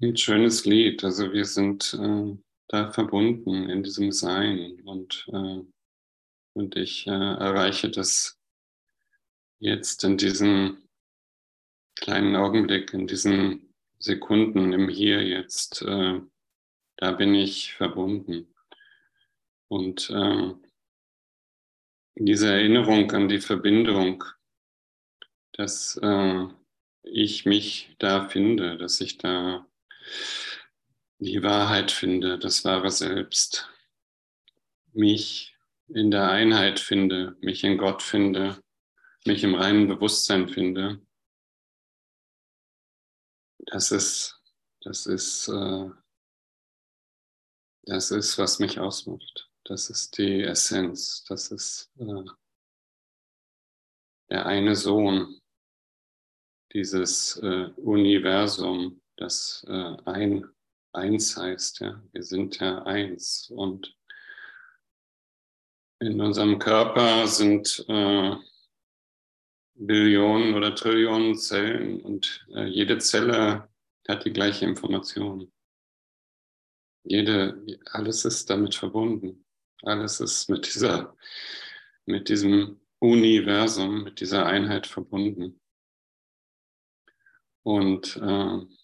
ein schönes Lied. Also wir sind äh, da verbunden in diesem Sein und, äh, und ich äh, erreiche das jetzt in diesem kleinen Augenblick, in diesen Sekunden im Hier jetzt. Äh, da bin ich verbunden. Und äh, diese Erinnerung an die Verbindung, dass äh, ich mich da finde, dass ich da die Wahrheit finde, das wahre Selbst, mich in der Einheit finde, mich in Gott finde, mich im reinen Bewusstsein finde. Das ist, das ist, äh, das ist, was mich ausmacht. Das ist die Essenz. Das ist äh, der eine Sohn, dieses äh, Universum, das äh, ein, eins heißt. Ja? Wir sind ja eins. Und in unserem Körper sind äh, Billionen oder Trillionen Zellen und äh, jede Zelle hat die gleiche Information. Jede, alles ist damit verbunden. Alles ist mit dieser, mit diesem Universum, mit dieser Einheit verbunden. Und äh,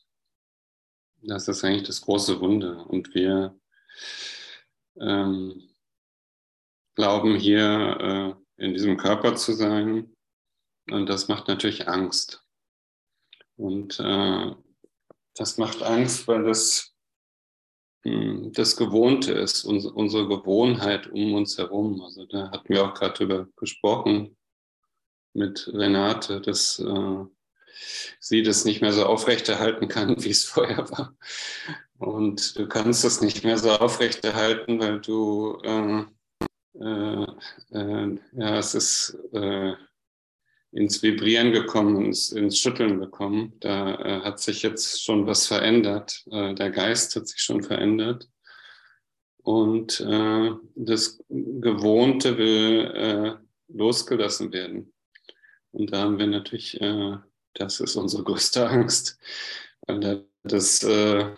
das ist eigentlich das große Wunder. Und wir ähm, glauben hier äh, in diesem Körper zu sein. Und das macht natürlich Angst. Und äh, das macht Angst, weil das hm, das Gewohnte ist, unsere Gewohnheit um uns herum. Also da hatten wir auch gerade drüber gesprochen mit Renate, dass äh, sie das nicht mehr so aufrechterhalten kann, wie es vorher war. Und du kannst es nicht mehr so aufrechterhalten, weil du, äh, äh, äh ja, es ist äh, ins Vibrieren gekommen, ins, ins Schütteln gekommen. Da äh, hat sich jetzt schon was verändert. Äh, der Geist hat sich schon verändert. Und das Gewohnte will losgelassen werden. Und da haben wir natürlich das ist unsere größte Angst, weil das, äh,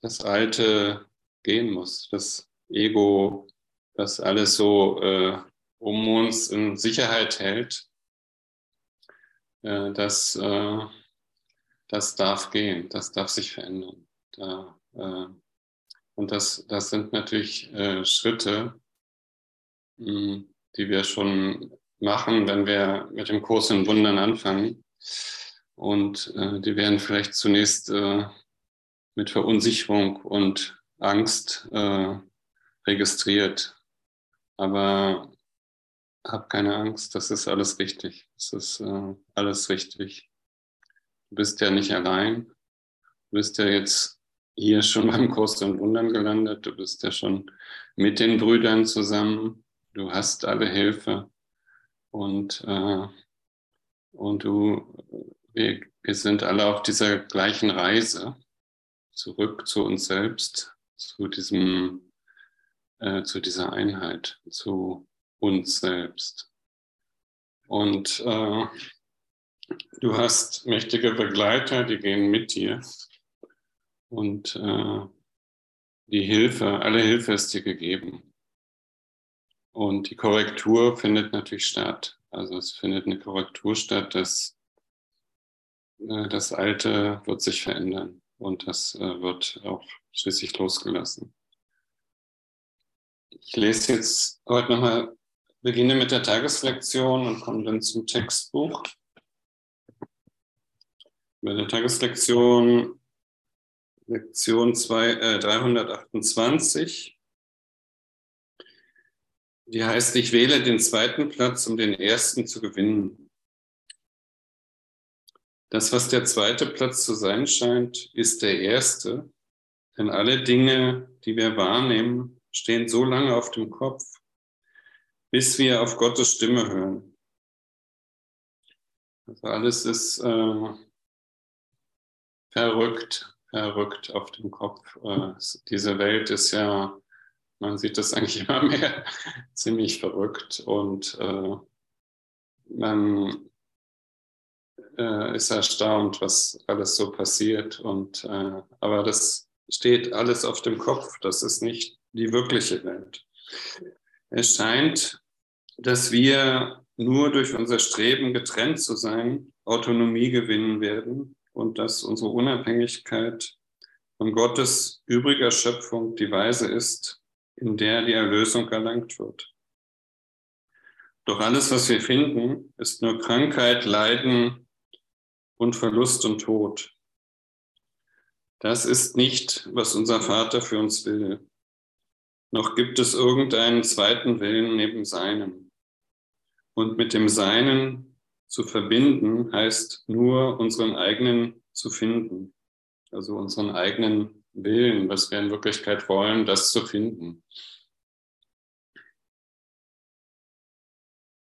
das Alte gehen muss, das Ego, das alles so äh, um uns in Sicherheit hält, äh, das, äh, das darf gehen, das darf sich verändern. Äh, und das, das sind natürlich äh, Schritte, hm, die wir schon machen, wenn wir mit dem Kurs in Wundern anfangen. Und äh, die werden vielleicht zunächst äh, mit Verunsicherung und Angst äh, registriert. Aber hab keine Angst, das ist alles richtig. Das ist äh, alles richtig. Du bist ja nicht allein. Du bist ja jetzt hier schon beim Kurs und Wundern gelandet. Du bist ja schon mit den Brüdern zusammen. Du hast alle Hilfe. Und, äh, und du wir, wir sind alle auf dieser gleichen Reise zurück zu uns selbst, zu diesem, äh, zu dieser Einheit, zu uns selbst. Und äh, du hast mächtige Begleiter, die gehen mit dir. Und äh, die Hilfe, alle Hilfe ist dir gegeben. Und die Korrektur findet natürlich statt. Also es findet eine Korrektur statt, dass das Alte wird sich verändern und das äh, wird auch schließlich losgelassen. Ich lese jetzt heute nochmal, beginne mit der Tageslektion und komme dann zum Textbuch. Bei der Tageslektion, Lektion 2, äh, 328, die heißt, ich wähle den zweiten Platz, um den ersten zu gewinnen. Das, was der zweite Platz zu sein scheint, ist der erste, denn alle Dinge, die wir wahrnehmen, stehen so lange auf dem Kopf, bis wir auf Gottes Stimme hören. Also alles ist äh, verrückt, verrückt auf dem Kopf. Äh, diese Welt ist ja, man sieht das eigentlich immer mehr, ziemlich verrückt und äh, man äh, ist erstaunt, was alles so passiert. Und, äh, aber das steht alles auf dem Kopf. Das ist nicht die wirkliche Welt. Es scheint, dass wir nur durch unser Streben getrennt zu sein, Autonomie gewinnen werden und dass unsere Unabhängigkeit von Gottes übriger Schöpfung die Weise ist, in der die Erlösung erlangt wird. Doch alles, was wir finden, ist nur Krankheit, Leiden und Verlust und Tod. Das ist nicht, was unser Vater für uns will. Noch gibt es irgendeinen zweiten Willen neben seinem. Und mit dem Seinen zu verbinden heißt nur unseren eigenen zu finden. Also unseren eigenen Willen, was wir in Wirklichkeit wollen, das zu finden.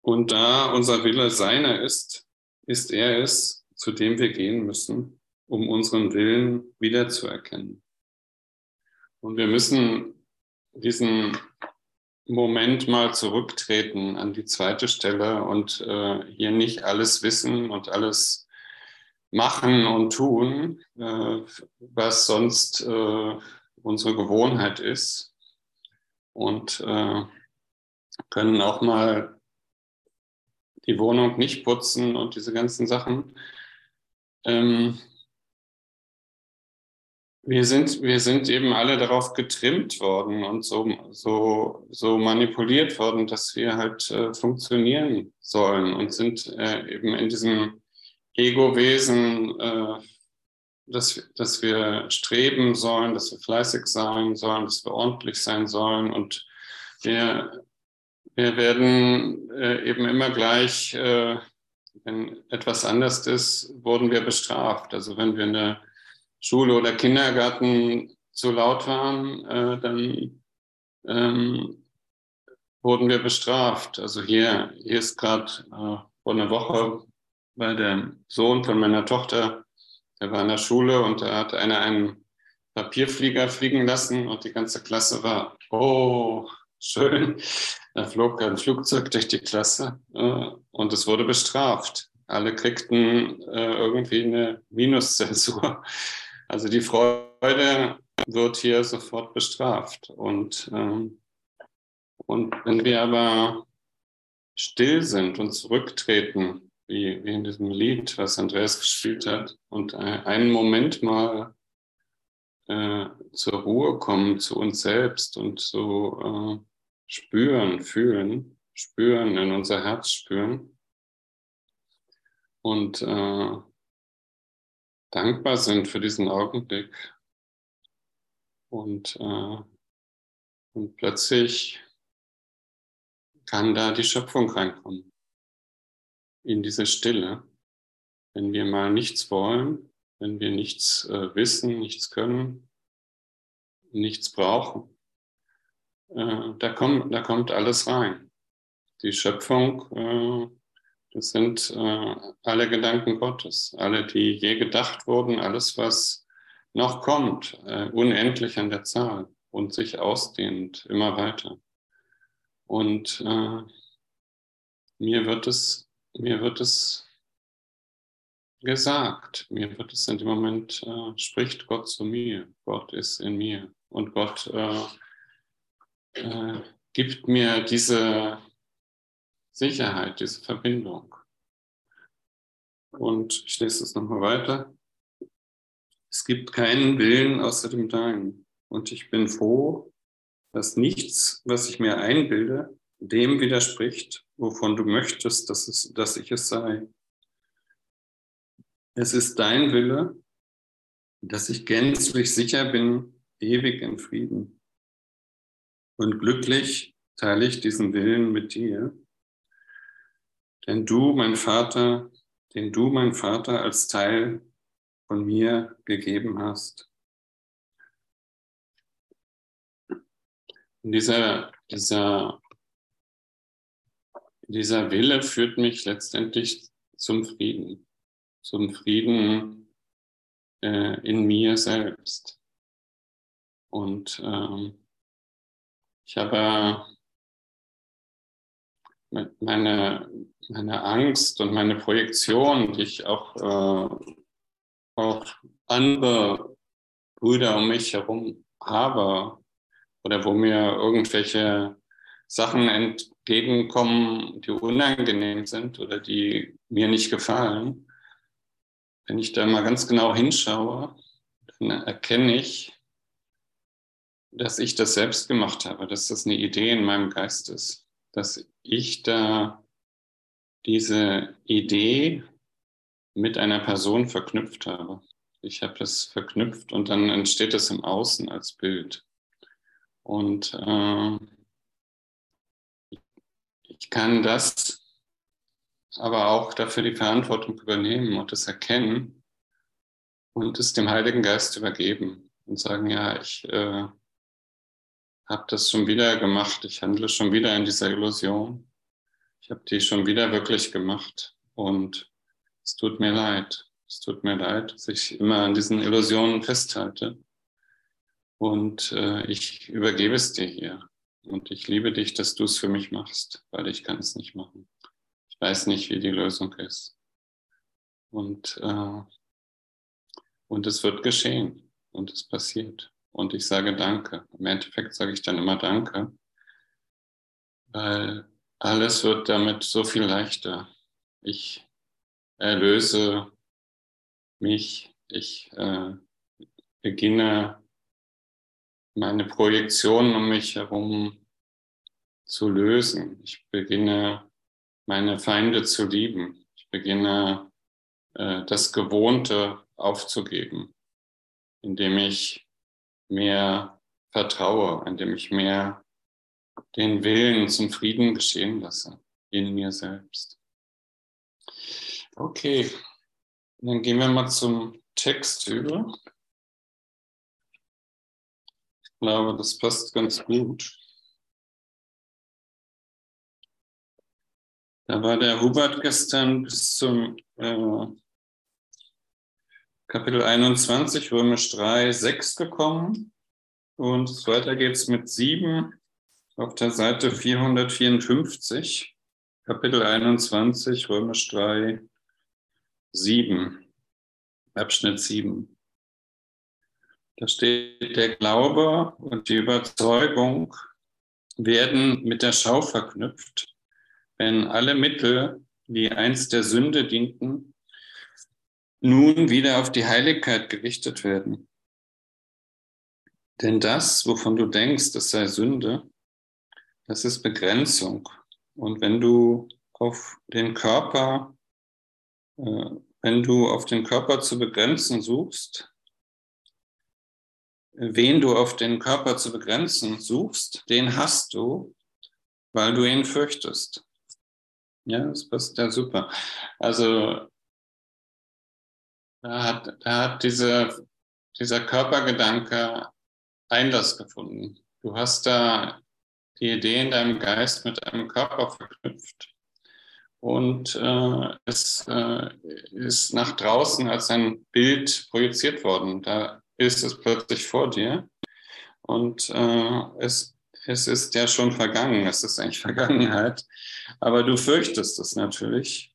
Und da unser Wille seiner ist, ist er es, zu dem wir gehen müssen, um unseren Willen wiederzuerkennen. Und wir müssen diesen Moment mal zurücktreten an die zweite Stelle und äh, hier nicht alles wissen und alles machen und tun, äh, was sonst äh, unsere Gewohnheit ist. Und äh, können auch mal die Wohnung nicht putzen und diese ganzen Sachen. Ähm, wir sind, wir sind eben alle darauf getrimmt worden und so, so, so manipuliert worden, dass wir halt äh, funktionieren sollen und sind äh, eben in diesem Ego-Wesen, äh, dass, dass wir streben sollen, dass wir fleißig sein sollen, dass wir ordentlich sein sollen. Und wir, wir werden äh, eben immer gleich, äh, wenn etwas anders ist, wurden wir bestraft. Also wenn wir in der Schule oder Kindergarten zu laut waren, äh, dann ähm, wurden wir bestraft. Also hier, hier ist gerade äh, vor einer Woche weil der Sohn von meiner Tochter, der war in der Schule und da hat einer einen Papierflieger fliegen lassen und die ganze Klasse war, oh, schön. Da flog ein Flugzeug durch die Klasse äh, und es wurde bestraft. Alle kriegten äh, irgendwie eine Minuszensur. Also die Freude wird hier sofort bestraft. Und, ähm, und wenn wir aber still sind und zurücktreten wie, wie in diesem Lied, was Andreas gespielt hat, und einen Moment mal äh, zur Ruhe kommen zu uns selbst und so äh, spüren, fühlen, spüren, in unser Herz spüren und äh, dankbar sind für diesen Augenblick. Und, äh, und plötzlich kann da die Schöpfung reinkommen in diese Stille, wenn wir mal nichts wollen, wenn wir nichts äh, wissen, nichts können, nichts brauchen, äh, da, kommt, da kommt alles rein. Die Schöpfung, äh, das sind äh, alle Gedanken Gottes, alle, die je gedacht wurden, alles, was noch kommt, äh, unendlich an der Zahl und sich ausdehnt immer weiter. Und äh, mir wird es mir wird es gesagt, mir wird es in dem Moment, äh, spricht Gott zu mir, Gott ist in mir und Gott äh, äh, gibt mir diese Sicherheit, diese Verbindung. Und ich lese es nochmal weiter. Es gibt keinen Willen außer dem Deinen. Und ich bin froh, dass nichts, was ich mir einbilde, dem widerspricht, wovon du möchtest, dass, es, dass ich es sei. Es ist dein Wille, dass ich gänzlich sicher bin, ewig in Frieden. Und glücklich teile ich diesen Willen mit dir, denn du, mein Vater, den du, mein Vater, als Teil von mir gegeben hast. Und dieser, dieser dieser Wille führt mich letztendlich zum Frieden, zum Frieden äh, in mir selbst. Und ähm, ich habe meine, meine Angst und meine Projektion, die ich auch äh, auf andere Brüder um mich herum habe oder wo mir irgendwelche Sachen entgegenkommen, die unangenehm sind oder die mir nicht gefallen, wenn ich da mal ganz genau hinschaue, dann erkenne ich, dass ich das selbst gemacht habe, dass das eine Idee in meinem Geist ist, dass ich da diese Idee mit einer Person verknüpft habe. Ich habe das verknüpft und dann entsteht es im Außen als Bild. Und äh, ich kann das aber auch dafür die Verantwortung übernehmen und es erkennen und es dem Heiligen Geist übergeben und sagen, ja, ich äh, habe das schon wieder gemacht, ich handle schon wieder in dieser Illusion, ich habe die schon wieder wirklich gemacht. Und es tut mir leid, es tut mir leid, dass ich immer an diesen Illusionen festhalte. Und äh, ich übergebe es dir hier. Und ich liebe dich, dass du es für mich machst, weil ich kann es nicht machen. Ich weiß nicht, wie die Lösung ist. Und, äh, und es wird geschehen. Und es passiert. Und ich sage Danke. Im Endeffekt sage ich dann immer Danke, weil alles wird damit so viel leichter. Ich erlöse mich, ich äh, beginne meine Projektionen um mich herum zu lösen. Ich beginne meine Feinde zu lieben. Ich beginne äh, das Gewohnte aufzugeben, indem ich mehr vertraue, indem ich mehr den Willen zum Frieden geschehen lasse in mir selbst. Okay, dann gehen wir mal zum Text über. Ich glaube, das passt ganz gut. Da war der Hubert gestern bis zum äh, Kapitel 21, Römisch 3, 6 gekommen. Und weiter geht es mit 7 auf der Seite 454, Kapitel 21, Römisch 3, 7, Abschnitt 7. Da steht, der Glaube und die Überzeugung werden mit der Schau verknüpft, wenn alle Mittel, die einst der Sünde dienten, nun wieder auf die Heiligkeit gerichtet werden. Denn das, wovon du denkst, es sei Sünde, das ist Begrenzung. Und wenn du auf den Körper, äh, wenn du auf den Körper zu begrenzen suchst, wen du auf den Körper zu begrenzen suchst, den hast du, weil du ihn fürchtest. Ja, das passt ja super. Also da hat, da hat diese, dieser Körpergedanke Einlass gefunden. Du hast da die Idee in deinem Geist mit deinem Körper verknüpft. Und äh, es äh, ist nach draußen als ein Bild projiziert worden. Da ist es plötzlich vor dir. Und äh, es, es ist ja schon vergangen, es ist eigentlich Vergangenheit. Aber du fürchtest es natürlich,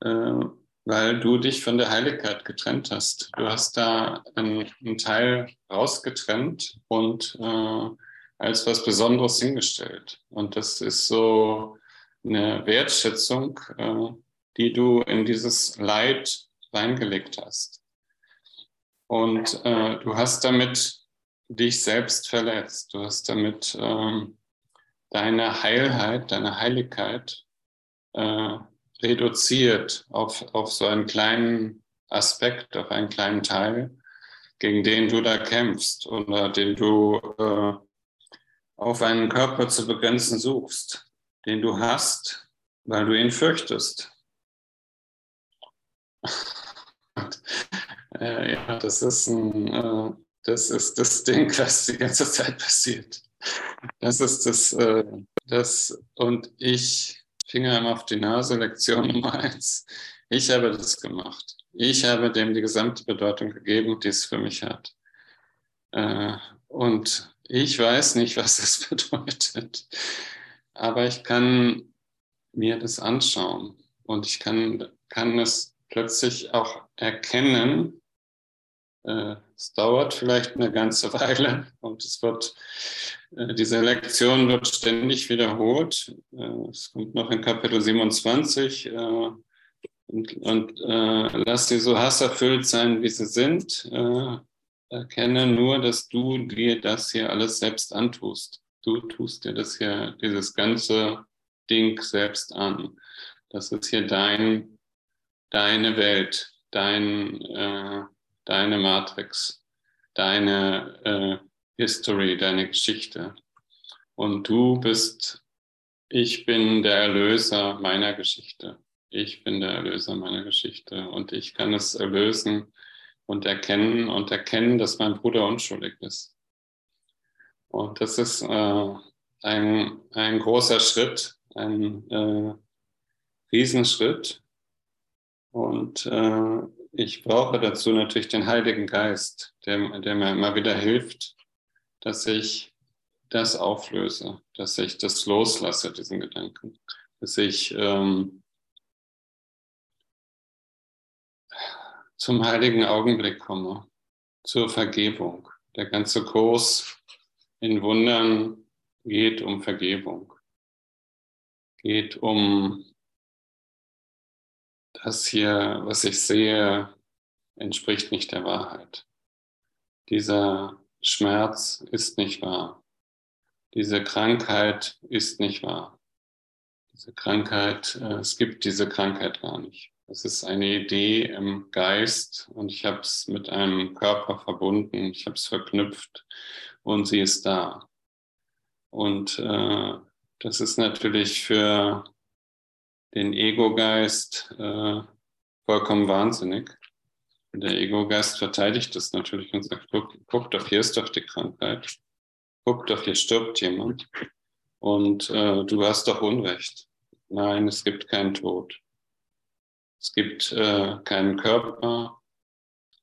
äh, weil du dich von der Heiligkeit getrennt hast. Du hast da einen, Teil rausgetrennt und äh, als was Besonderes hingestellt. Und das ist so eine Wertschätzung, äh, die du in dieses Leid reingelegt hast. Und äh, du hast damit dich selbst verletzt. Du hast damit ähm, deine Heilheit, deine Heiligkeit äh, reduziert auf, auf so einen kleinen Aspekt, auf einen kleinen Teil, gegen den du da kämpfst oder den du äh, auf einen Körper zu begrenzen suchst, den du hast, weil du ihn fürchtest. Äh, ja, das ist ein, äh, das ist das Ding, was die ganze Zeit passiert. Das ist das, äh, das, und ich, Finger auf die Nase, Lektion Nummer eins. Ich habe das gemacht. Ich habe dem die gesamte Bedeutung gegeben, die es für mich hat. Äh, und ich weiß nicht, was das bedeutet. Aber ich kann mir das anschauen. Und ich kann, kann es plötzlich auch erkennen. Äh, es dauert vielleicht eine ganze Weile und es wird, äh, diese Lektion wird ständig wiederholt. Äh, es kommt noch in Kapitel 27. Äh, und, und lass sie so hasserfüllt sein, wie sie sind. Erkenne nur, dass du dir das hier alles selbst antust. Du tust dir das hier, dieses ganze Ding selbst an. Das ist hier dein, deine Welt, dein, äh, deine Matrix, deine äh, History, deine Geschichte. Und du bist, ich bin der Erlöser meiner Geschichte. Ich bin der Erlöser meiner Geschichte und ich kann es erlösen und erkennen und erkennen, dass mein Bruder unschuldig ist. Und das ist äh, ein, ein großer Schritt, ein äh, Riesenschritt. Und äh, ich brauche dazu natürlich den Heiligen Geist, der, der mir immer wieder hilft, dass ich das auflöse, dass ich das loslasse, diesen Gedanken, dass ich ähm, zum heiligen Augenblick komme, zur Vergebung. Der ganze Kurs in Wundern geht um Vergebung, geht um das hier, was ich sehe, entspricht nicht der Wahrheit. Dieser Schmerz ist nicht wahr. Diese Krankheit ist nicht wahr. Diese Krankheit, äh, es gibt diese Krankheit gar nicht. Es ist eine Idee im Geist und ich habe es mit einem Körper verbunden, ich habe es verknüpft und sie ist da. Und äh, das ist natürlich für den Ego-Geist äh, vollkommen wahnsinnig. Und der Ego-Geist verteidigt das natürlich und sagt, guck, guck doch, hier ist doch die Krankheit. Guck doch, hier stirbt jemand. Und äh, du hast doch Unrecht. Nein, es gibt keinen Tod. Es gibt äh, keinen Körper,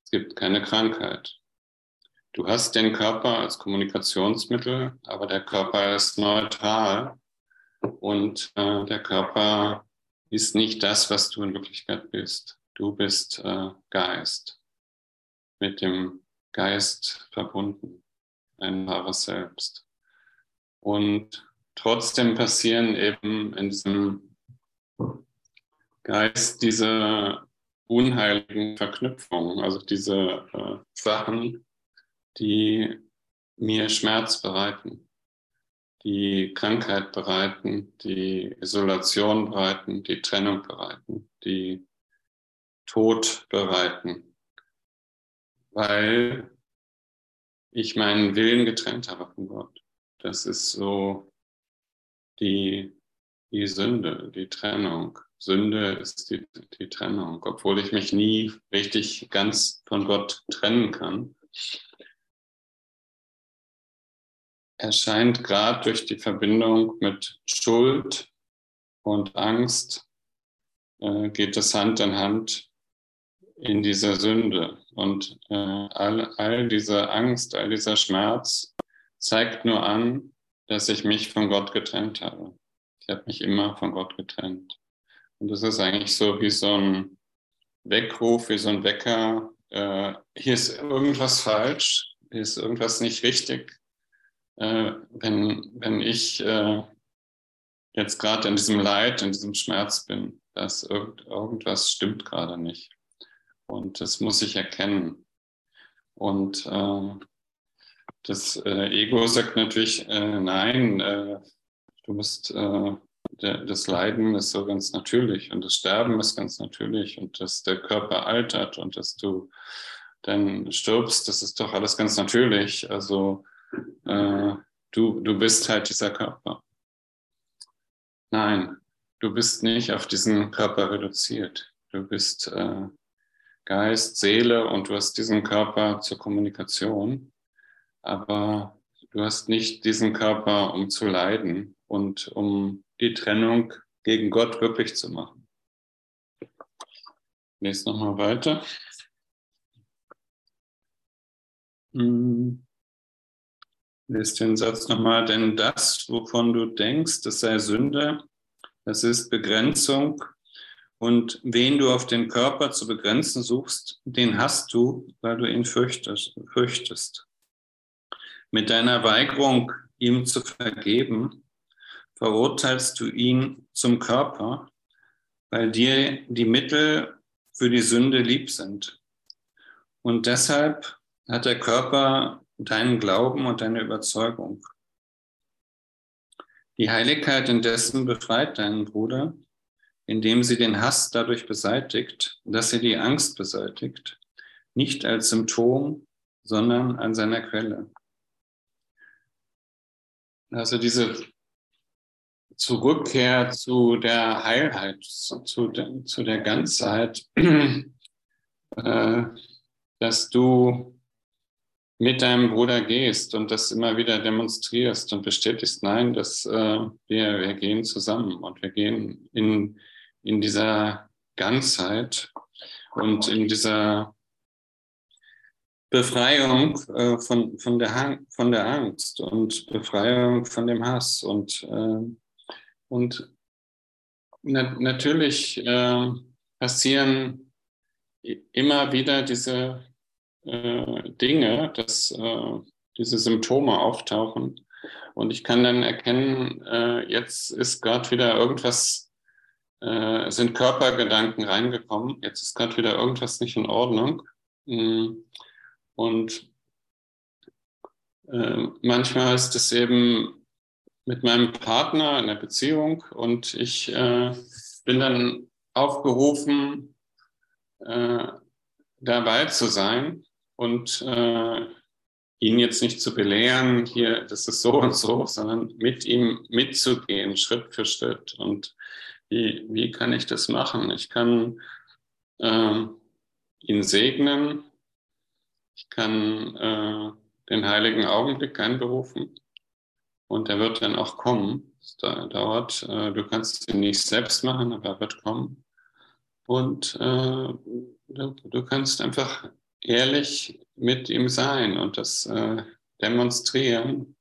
es gibt keine Krankheit. Du hast den Körper als Kommunikationsmittel, aber der Körper ist neutral und äh, der Körper ist nicht das, was du in Wirklichkeit bist. Du bist äh, Geist, mit dem Geist verbunden, ein wahres Selbst. Und trotzdem passieren eben in diesem Geist diese unheiligen Verknüpfungen, also diese äh, Sachen, die mir Schmerz bereiten, die Krankheit bereiten, die Isolation bereiten, die Trennung bereiten, die Tod bereiten, weil ich meinen Willen getrennt habe von Gott. Das ist so die, die Sünde, die Trennung. Sünde ist die, die Trennung, obwohl ich mich nie richtig ganz von Gott trennen kann. Erscheint gerade durch die Verbindung mit Schuld und Angst, äh, geht es Hand in Hand in dieser Sünde. Und äh, all, all diese Angst, all dieser Schmerz zeigt nur an, dass ich mich von Gott getrennt habe. Ich habe mich immer von Gott getrennt. Und das ist eigentlich so wie so ein Weckruf, wie so ein Wecker. Äh, hier ist irgendwas falsch, hier ist irgendwas nicht richtig. Äh, wenn, wenn ich äh, jetzt gerade in diesem Leid, in diesem Schmerz bin, dass irgend, irgendwas stimmt gerade nicht. Und das muss ich erkennen. Und äh, das äh, Ego sagt natürlich, äh, nein, du musst das Leiden ist so ganz natürlich und das Sterben ist ganz natürlich und dass der Körper altert und dass du dann stirbst, das ist doch alles ganz natürlich. Also äh, du, du bist halt dieser Körper. Nein, du bist nicht auf diesen Körper reduziert. Du bist äh, Geist, Seele und du hast diesen Körper zur Kommunikation, aber du hast nicht diesen Körper, um zu leiden und um die Trennung gegen Gott wirklich zu machen. Lese nochmal weiter. Hm. Lest den Satz nochmal, denn das, wovon du denkst, es sei Sünde, Das ist Begrenzung. Und wen du auf den Körper zu begrenzen suchst, den hast du, weil du ihn fürchtest. fürchtest. Mit deiner Weigerung, ihm zu vergeben, verurteilst du ihn zum Körper, weil dir die Mittel für die Sünde lieb sind. Und deshalb hat der Körper deinen Glauben und deine Überzeugung. Die Heiligkeit indessen befreit deinen Bruder, indem sie den Hass dadurch beseitigt, dass sie die Angst beseitigt, nicht als Symptom, sondern an seiner Quelle. Also diese Zurückkehr zu der Heilheit, zu, der, zu der Ganzheit, äh, dass du mit deinem Bruder gehst und das immer wieder demonstrierst und bestätigst, nein, dass äh, wir, wir gehen zusammen und wir gehen in, in dieser Ganzheit und in dieser Befreiung äh, von, von, der, von der Angst und Befreiung von dem Hass und, äh, und na, natürlich äh, passieren immer wieder diese äh, Dinge, dass äh, diese Symptome auftauchen und ich kann dann erkennen, äh, jetzt ist gerade wieder irgendwas sind Körpergedanken reingekommen, jetzt ist gerade wieder irgendwas nicht in Ordnung. Mm. Und äh, manchmal ist es eben mit meinem Partner in der Beziehung und ich äh, bin dann aufgerufen, äh, dabei zu sein und äh, ihn jetzt nicht zu belehren, hier, das ist so und so, sondern mit ihm mitzugehen, Schritt für Schritt. Und wie, wie kann ich das machen? Ich kann äh, ihn segnen, ich kann äh, den heiligen Augenblick einberufen und er wird dann auch kommen. Es dauert, äh, du kannst ihn nicht selbst machen, aber er wird kommen. Und äh, du, du, kannst einfach ehrlich mit ihm sein und das äh, demonstrieren,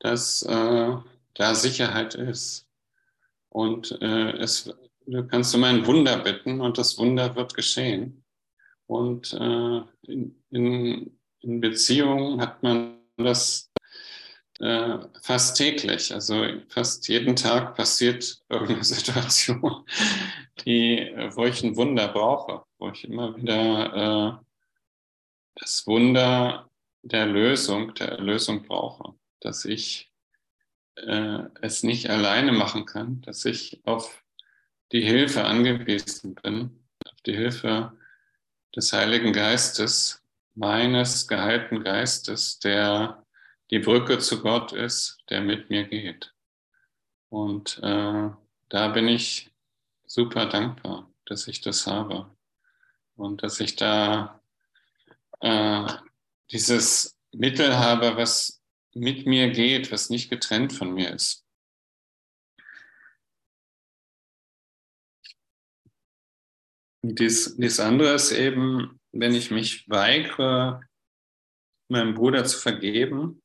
dass äh, da Sicherheit ist. Und äh, es, du kannst um ein Wunder bitten und das Wunder wird geschehen. Und äh, in, in, in Beziehungen hat man das äh, fast täglich. Also fast jeden Tag passiert irgendeine Situation, die, wo ich ein Wunder brauche, wo ich immer wieder äh, das Wunder der Lösung, der Erlösung brauche, dass ich äh, es nicht alleine machen kann, dass ich auf die Hilfe angewiesen bin, auf die Hilfe des Heiligen Geistes, meines geheilten Geistes, der die Brücke zu Gott ist, der mit mir geht. Und äh, da bin ich super dankbar, dass ich das habe und dass ich da äh, dieses Mittel habe, was mit mir geht, was nicht getrennt von mir ist. Dies, dies andere ist eben, wenn ich mich weigere, meinem Bruder zu vergeben,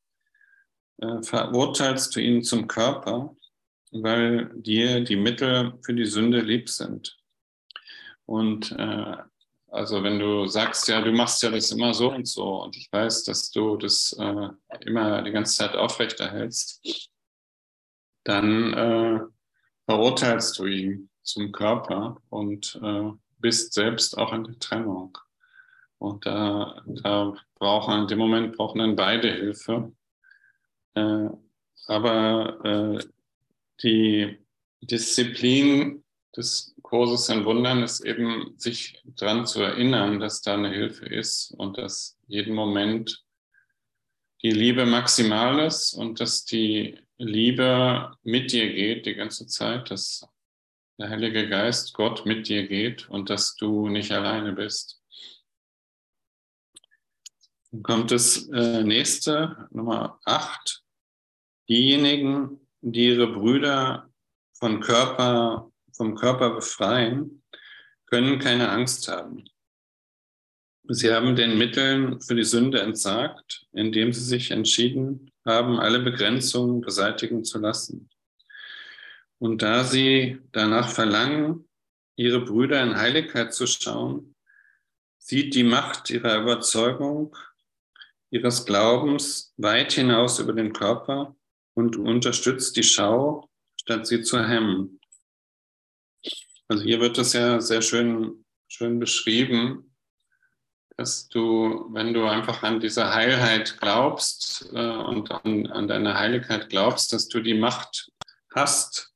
äh, verurteilst du ihn zum Körper, weil dir die Mittel für die Sünde lieb sind. Und äh, also wenn du sagst, ja, du machst ja das immer so und so und ich weiß, dass du das äh, immer die ganze Zeit aufrechterhältst, dann äh, verurteilst du ihn zum Körper und äh, bist selbst auch in der Trennung. Und da, da brauchen in dem Moment brauchen dann beide Hilfe. Äh, aber äh, die Disziplin des Kurses in Wundern ist eben, sich daran zu erinnern, dass da eine Hilfe ist und dass jeden Moment die Liebe maximal ist und dass die Liebe mit dir geht die ganze Zeit, dass der Heilige Geist, Gott mit dir geht und dass du nicht alleine bist. Dann kommt das äh, nächste, Nummer 8. Diejenigen, die ihre Brüder von Körper, vom Körper befreien, können keine Angst haben. Sie haben den Mitteln für die Sünde entsagt, indem sie sich entschieden haben, alle Begrenzungen beseitigen zu lassen. Und da sie danach verlangen, ihre Brüder in Heiligkeit zu schauen, sieht die Macht ihrer Überzeugung, ihres Glaubens weit hinaus über den Körper und unterstützt die Schau, statt sie zu hemmen. Also hier wird es ja sehr schön, schön beschrieben, dass du, wenn du einfach an diese Heilheit glaubst äh, und an, an deine Heiligkeit glaubst, dass du die Macht hast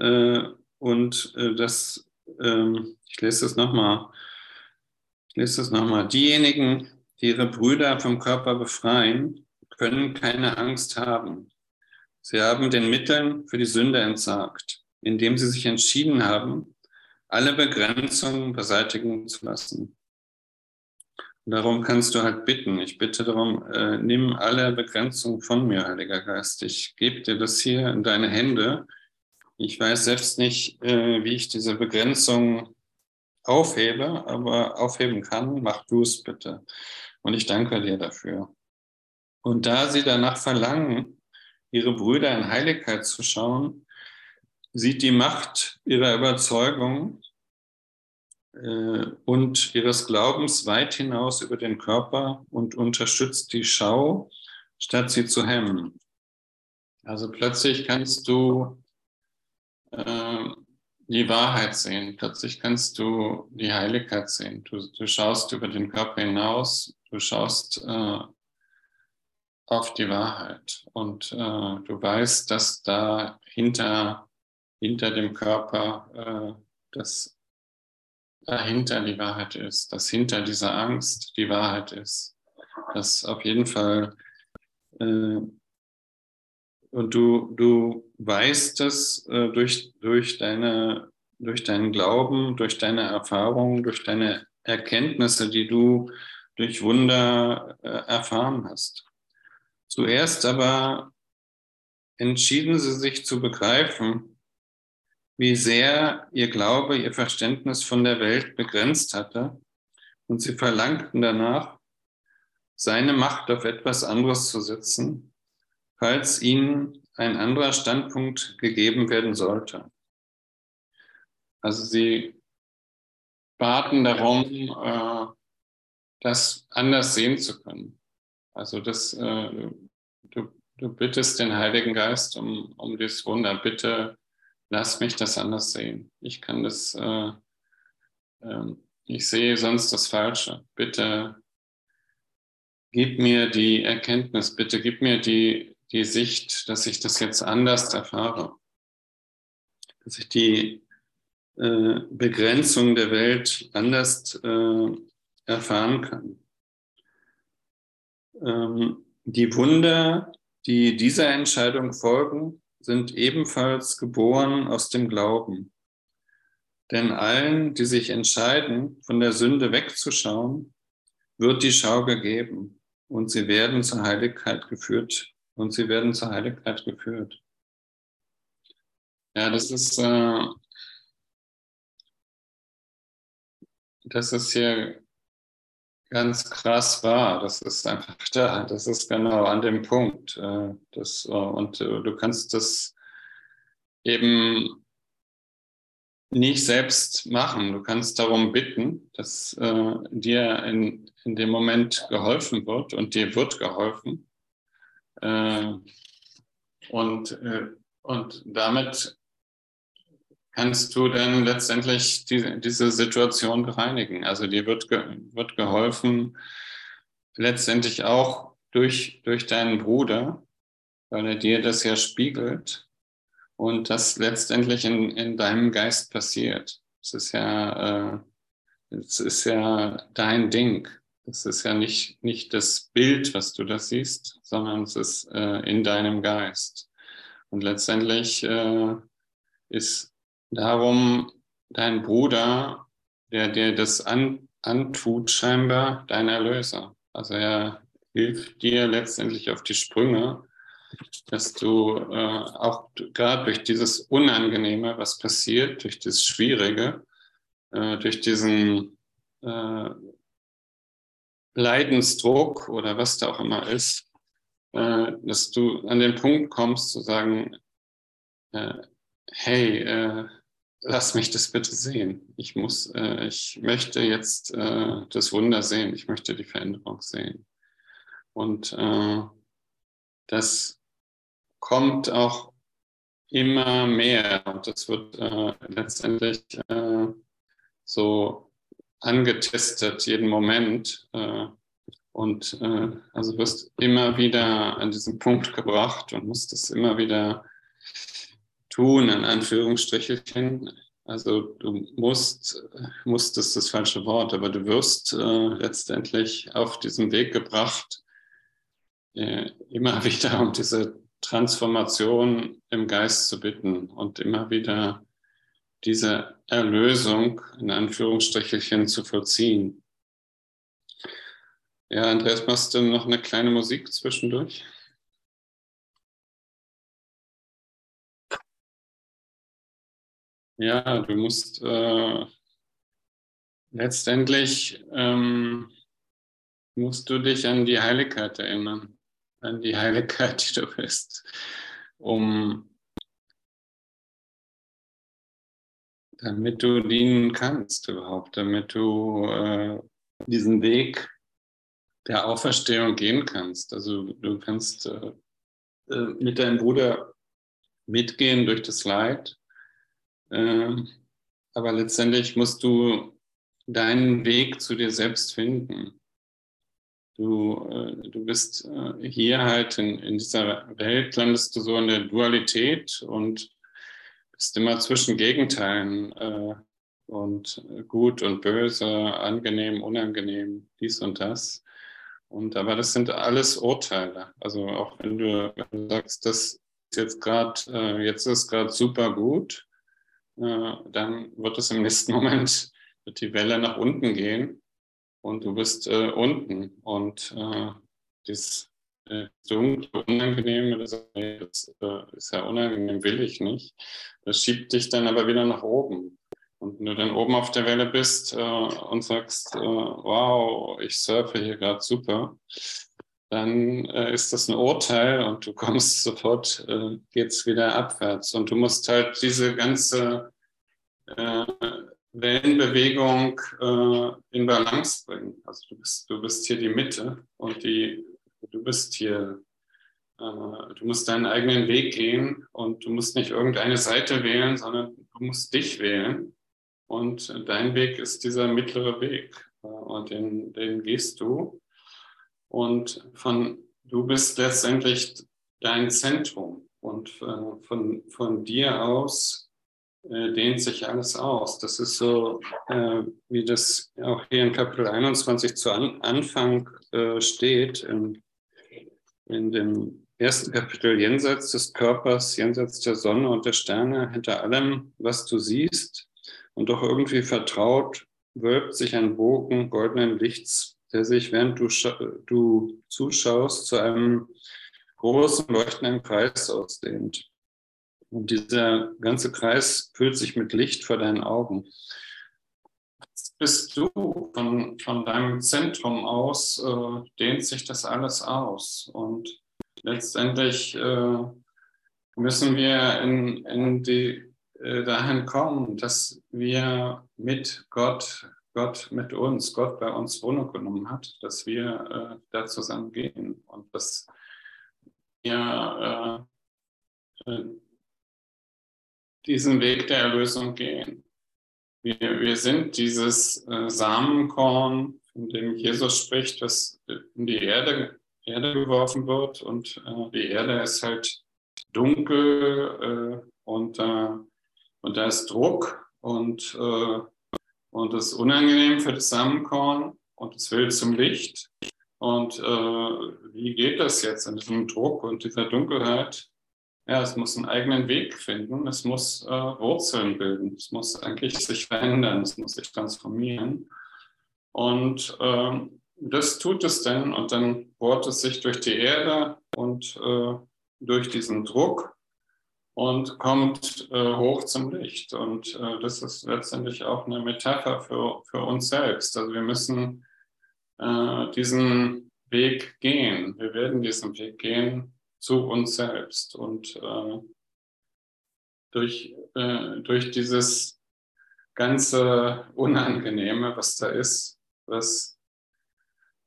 äh, und äh, das, ähm, ich lese das nochmal, ich lese das nochmal, diejenigen, die ihre Brüder vom Körper befreien, können keine Angst haben. Sie haben den Mitteln für die Sünde entsagt, indem sie sich entschieden haben, alle Begrenzungen beseitigen zu lassen. Darum kannst du halt bitten. Ich bitte darum, äh, nimm alle Begrenzungen von mir, Heiliger Geist. Ich gebe dir das hier in deine Hände. Ich weiß selbst nicht, äh, wie ich diese Begrenzung aufhebe, aber aufheben kann. Mach du es bitte. Und ich danke dir dafür. Und da sie danach verlangen, ihre Brüder in Heiligkeit zu schauen, sieht die Macht ihrer Überzeugung äh, und ihres Glaubens weit hinaus über den Körper und unterstützt die Schau, statt sie zu hemmen. Also plötzlich kannst du äh, die Wahrheit sehen, plötzlich kannst du die Heiligkeit sehen. Du, du schaust über den Körper hinaus, du schaust äh, auf die Wahrheit und äh, du weißt, dass da hinter, dem Körper äh, das dahinter die Wahrheit ist, dass hinter dieser Angst die Wahrheit ist. Dass auf jeden Fall, äh, und du, du weißt es äh, durch, durch, deine, durch deinen Glauben, durch deine Erfahrungen, durch deine Erkenntnisse, die du durch Wunder äh, erfahren hast. Zuerst aber entschieden sie sich zu begreifen, wie sehr ihr Glaube ihr Verständnis von der Welt begrenzt hatte und sie verlangten danach, seine Macht auf etwas anderes zu setzen, falls ihnen ein anderer Standpunkt gegeben werden sollte. Also sie baten darum, äh, das anders sehen zu können. Also das, äh, du, du bittest den Heiligen Geist um, um dieses Wunder. Bitte lass mich das anders sehen. Ich kann das, äh, äh, ich sehe sonst das Falsche. Bitte gib mir die Erkenntnis, bitte gib mir die, die Sicht, dass ich das jetzt anders erfahre. Dass ich die äh, Begrenzung der Welt anders äh, erfahren kann. Ähm, die Wunder, die dieser Entscheidung folgen, sind ebenfalls geboren aus dem Glauben. Denn allen, die sich entscheiden, von der Sünde wegzuschauen, wird die Schau gegeben und sie werden zur Heiligkeit geführt. Und sie werden zur Heiligkeit geführt. Ja, das ist, äh, das ist hier ganz krass wahr. Das ist einfach da. Das ist genau an dem Punkt. Äh, das, äh, und äh, du kannst das eben nicht selbst machen. Du kannst darum bitten, dass äh, dir in, in dem Moment geholfen wird und dir wird geholfen. Äh, und, äh, und damit kannst du dann letztendlich die, diese Situation bereinigen. Also dir wird, ge, wird geholfen, letztendlich auch durch, durch deinen Bruder, weil er dir das ja spiegelt und das letztendlich in, in deinem Geist passiert. Es ist ja, äh, ist ja dein Ding. Es ist ja nicht, nicht das Bild, was du da siehst, sondern es ist äh, in deinem Geist. Und letztendlich äh, ist darum, dein Bruder, der dir das an, antut, scheinbar dein Erlöser. Also er hilft dir letztendlich auf die Sprünge, dass du äh, auch gerade durch dieses Unangenehme, was passiert, durch das Schwierige, äh, durch diesen äh, Leidensdruck oder was da auch immer ist, äh, dass du an den Punkt kommst zu sagen, äh, hey, äh, lass mich das bitte sehen. Ich muss, äh, ich möchte jetzt äh, das Wunder sehen. Ich möchte die Veränderung sehen. Und äh, das kommt auch immer mehr und das wird äh, letztendlich äh, so angetestet jeden Moment äh, und äh, also wirst immer wieder an diesen Punkt gebracht und musst es immer wieder tun, in Anführungsstrichelchen. Also du musst, musst ist das falsche Wort, aber du wirst äh, letztendlich auf diesen Weg gebracht, äh, immer wieder um diese Transformation im Geist zu bitten und immer wieder diese Erlösung in Anführungsstrichelchen zu vollziehen. Ja, Andreas, machst du noch eine kleine Musik zwischendurch? Ja, du musst äh, letztendlich ähm, musst du dich an die Heiligkeit erinnern, an die Heiligkeit, die du bist, um damit du dienen kannst überhaupt, damit du äh, diesen Weg der Auferstehung gehen kannst. Also du kannst äh, äh mit deinem Bruder mitgehen durch das Leid aber letztendlich musst du deinen Weg zu dir selbst finden. Du, äh, du bist äh, hier halt in, in dieser Welt, landest du so in der Dualität und bist immer zwischen Gegenteilen äh, und gut und böse, angenehm, unangenehm, dies und das. Und aber das sind alles Urteile. Also auch wenn du, wenn du sagst, das ist jetzt gerade, jetzt ist gerade super gut, äh, dann wird es im nächsten Moment, wird die Welle nach unten gehen und du bist äh, unten. Und äh, das äh, dunkle, unangenehme, das, äh, ist ja unangenehm, will ich nicht. Das schiebt dich dann aber wieder nach oben. Und wenn du dann oben auf der Welle bist äh, und sagst, äh, wow, ich surfe hier gerade super, dann äh, ist das ein Urteil und du kommst sofort, äh, geht's wieder abwärts. Und du musst halt diese ganze äh, Wellenbewegung äh, in Balance bringen. Also du bist, du bist hier die Mitte und die, du bist hier, äh, du musst deinen eigenen Weg gehen und du musst nicht irgendeine Seite wählen, sondern du musst dich wählen. Und dein Weg ist dieser mittlere Weg. Äh, und den, den gehst du. Und von, du bist letztendlich dein Zentrum. Und äh, von, von dir aus äh, dehnt sich alles aus. Das ist so, äh, wie das auch hier in Kapitel 21 zu an, Anfang äh, steht, in, in dem ersten Kapitel jenseits des Körpers, jenseits der Sonne und der Sterne, hinter allem, was du siehst und doch irgendwie vertraut, wölbt sich ein Bogen goldenen Lichts, der sich, während du, du zuschaust, zu einem großen leuchtenden Kreis ausdehnt. Und dieser ganze Kreis füllt sich mit Licht vor deinen Augen. Jetzt bist du von, von deinem Zentrum aus, äh, dehnt sich das alles aus. Und letztendlich äh, müssen wir in, in die, äh, dahin kommen, dass wir mit Gott, Gott mit uns, Gott bei uns Wohnung genommen hat, dass wir äh, da zusammen gehen und dass wir äh, äh, diesen Weg der Erlösung gehen. Wir, wir sind dieses äh, Samenkorn, von dem Jesus spricht, das in die Erde, Erde geworfen wird. Und äh, die Erde ist halt dunkel äh, und, und da ist Druck und, und es ist unangenehm für das Samenkorn und es will zum Licht. Und äh, wie geht das jetzt in diesem Druck und dieser Dunkelheit? Ja, es muss einen eigenen Weg finden, es muss äh, Wurzeln bilden, es muss eigentlich sich verändern, es muss sich transformieren. Und ähm, das tut es dann und dann bohrt es sich durch die Erde und äh, durch diesen Druck und kommt äh, hoch zum Licht. Und äh, das ist letztendlich auch eine Metapher für, für uns selbst. Also wir müssen äh, diesen Weg gehen. Wir werden diesen Weg gehen zu uns selbst. Und äh, durch, äh, durch dieses ganze Unangenehme, was da ist, was,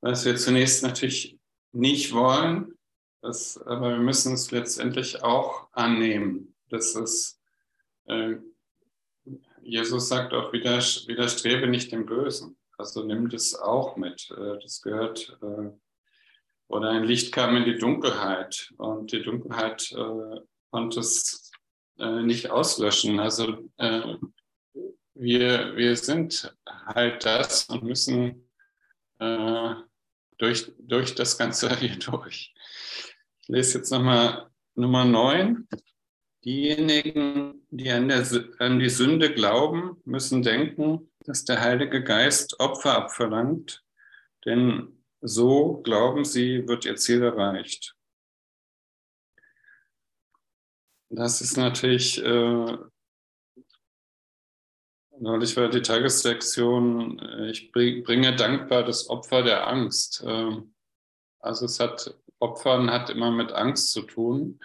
was wir zunächst natürlich nicht wollen, das, aber wir müssen es letztendlich auch annehmen. Das ist, äh, Jesus sagt auch, widerstrebe nicht dem Bösen. Also nimm das auch mit. Äh, das gehört, äh, oder ein Licht kam in die Dunkelheit und die Dunkelheit äh, konnte es äh, nicht auslöschen. Also äh, wir, wir sind halt das und müssen durch, durch das Ganze hier durch. Ich lese jetzt nochmal Nummer 9. Diejenigen, die an, der, an die Sünde glauben, müssen denken, dass der Heilige Geist Opfer abverlangt, denn so glauben sie, wird ihr Ziel erreicht. Das ist natürlich, äh, neulich war die Tagessektion, äh, ich bringe dankbar das Opfer der Angst. Äh, also es hat, Opfern hat immer mit Angst zu tun.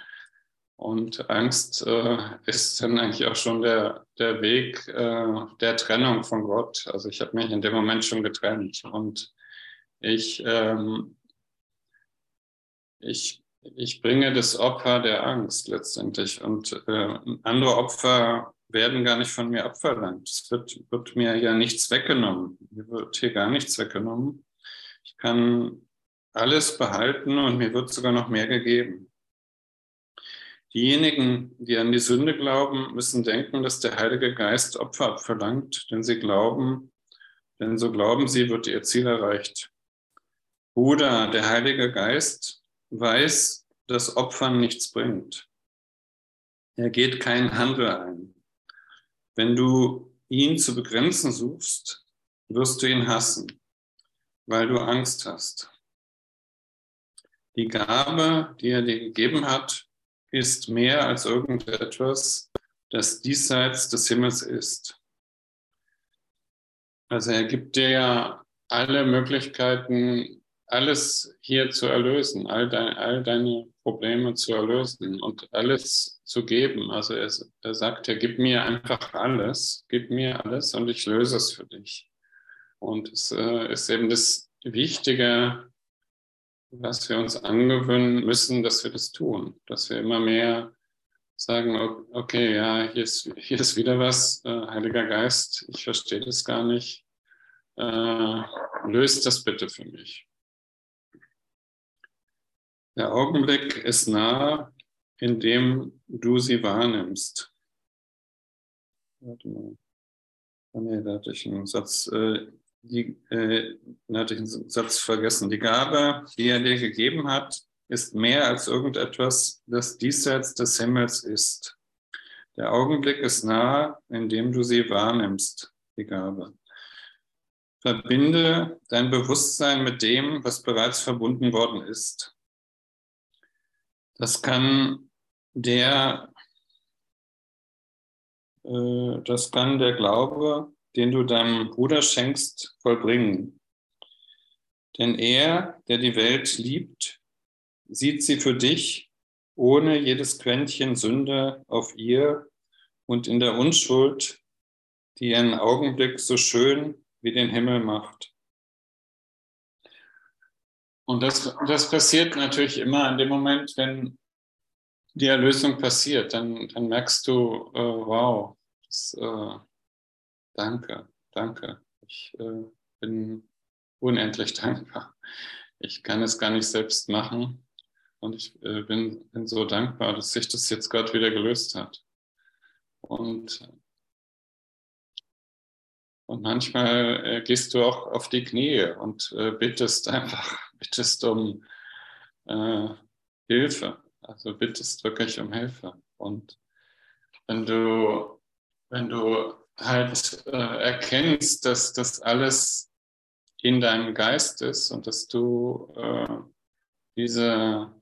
Und Angst äh, ist dann eigentlich auch schon der, der Weg äh, der Trennung von Gott. Also ich habe mich in dem Moment schon getrennt. Und ich, ähm, ich ich bringe das Opfer der Angst letztendlich. Und äh, andere Opfer werden gar nicht von mir abverlangt. Es wird, wird mir ja nichts weggenommen. Mir wird hier gar nichts weggenommen. Ich kann alles behalten und mir wird sogar noch mehr gegeben. Diejenigen, die an die Sünde glauben, müssen denken, dass der Heilige Geist Opfer abverlangt, denn sie glauben, denn so glauben sie, wird ihr Ziel erreicht. Bruder, der Heilige Geist weiß, dass Opfern nichts bringt. Er geht keinen Handel ein. Wenn du ihn zu begrenzen suchst, wirst du ihn hassen, weil du Angst hast. Die Gabe, die er dir gegeben hat, ist mehr als irgendetwas, das diesseits des Himmels ist. Also er gibt dir ja alle Möglichkeiten, alles hier zu erlösen, all, dein, all deine Probleme zu erlösen und alles zu geben. Also er, er sagt ja, gib mir einfach alles, gib mir alles und ich löse es für dich. Und es äh, ist eben das Wichtige, was wir uns angewöhnen müssen, dass wir das tun, dass wir immer mehr sagen, okay, ja, hier ist, hier ist wieder was, äh, Heiliger Geist, ich verstehe das gar nicht, äh, löst das bitte für mich. Der Augenblick ist nah, in dem du sie wahrnimmst. Warte mal. Oh nee, da hatte ich einen Satz, äh, die, äh, hatte ich einen Satz vergessen. Die Gabe, die er dir gegeben hat, ist mehr als irgendetwas, das diesseits des Himmels ist. Der Augenblick ist nah, in dem du sie wahrnimmst, die Gabe. Verbinde dein Bewusstsein mit dem, was bereits verbunden worden ist. Das kann der, äh, das kann der Glaube, den du deinem Bruder schenkst, vollbringen. Denn er, der die Welt liebt, sieht sie für dich ohne jedes Quäntchen Sünde auf ihr und in der Unschuld, die einen Augenblick so schön wie den Himmel macht. Und das, das passiert natürlich immer in dem Moment, wenn die Erlösung passiert. Dann, dann merkst du, äh, wow, das, äh, danke, danke. Ich äh, bin unendlich dankbar. Ich kann es gar nicht selbst machen. Und ich äh, bin, bin so dankbar, dass sich das jetzt Gott wieder gelöst hat. Und und manchmal äh, gehst du auch auf die Knie und äh, bittest einfach, bittest um äh, Hilfe. Also bittest wirklich um Hilfe. Und wenn du, wenn du halt äh, erkennst, dass das alles in deinem Geist ist und dass du äh, diese,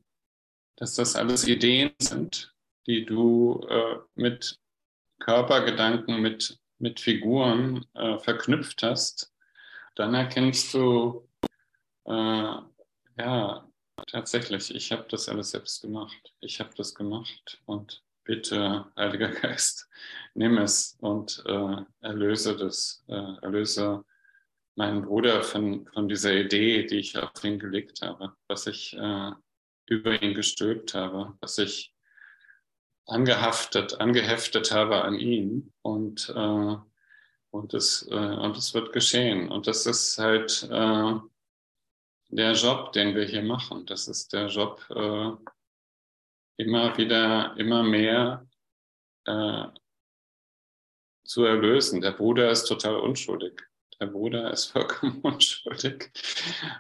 dass das alles Ideen sind, die du äh, mit Körpergedanken, mit mit Figuren äh, verknüpft hast, dann erkennst du, äh, ja, tatsächlich, ich habe das alles selbst gemacht. Ich habe das gemacht und bitte, Heiliger Geist, nimm es und äh, erlöse das, äh, erlöse meinen Bruder von, von dieser Idee, die ich auf ihn gelegt habe, was ich äh, über ihn gestülpt habe, was ich angehaftet, angeheftet habe an ihn und, äh, und, es, äh, und es wird geschehen. Und das ist halt äh, der Job, den wir hier machen. Das ist der Job, äh, immer wieder, immer mehr äh, zu erlösen. Der Bruder ist total unschuldig. Der Bruder ist vollkommen unschuldig.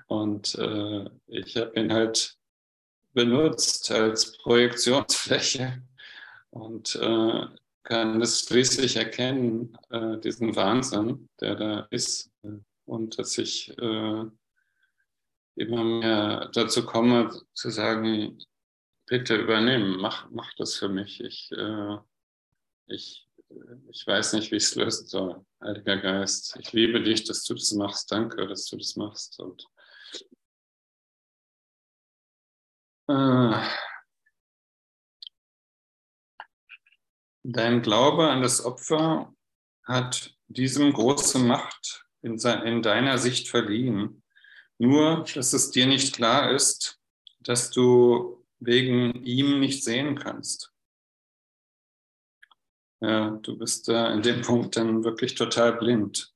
Und äh, ich habe ihn halt benutzt als Projektionsfläche und äh, kann das schließlich erkennen, äh, diesen Wahnsinn, der da ist. Und dass ich äh, immer mehr dazu komme, zu sagen, bitte übernehmen, mach, mach das für mich. Ich, äh, ich, ich weiß nicht, wie ich es lösen soll. Heiliger Geist, ich liebe dich, dass du das machst. Danke, dass du das machst. Und äh, dein Glaube an das Opfer hat diesem große Macht in, in deiner Sicht verliehen. Nur, dass es dir nicht klar ist, dass du wegen ihm nicht sehen kannst. Ja, du bist da in dem Punkt dann wirklich total blind.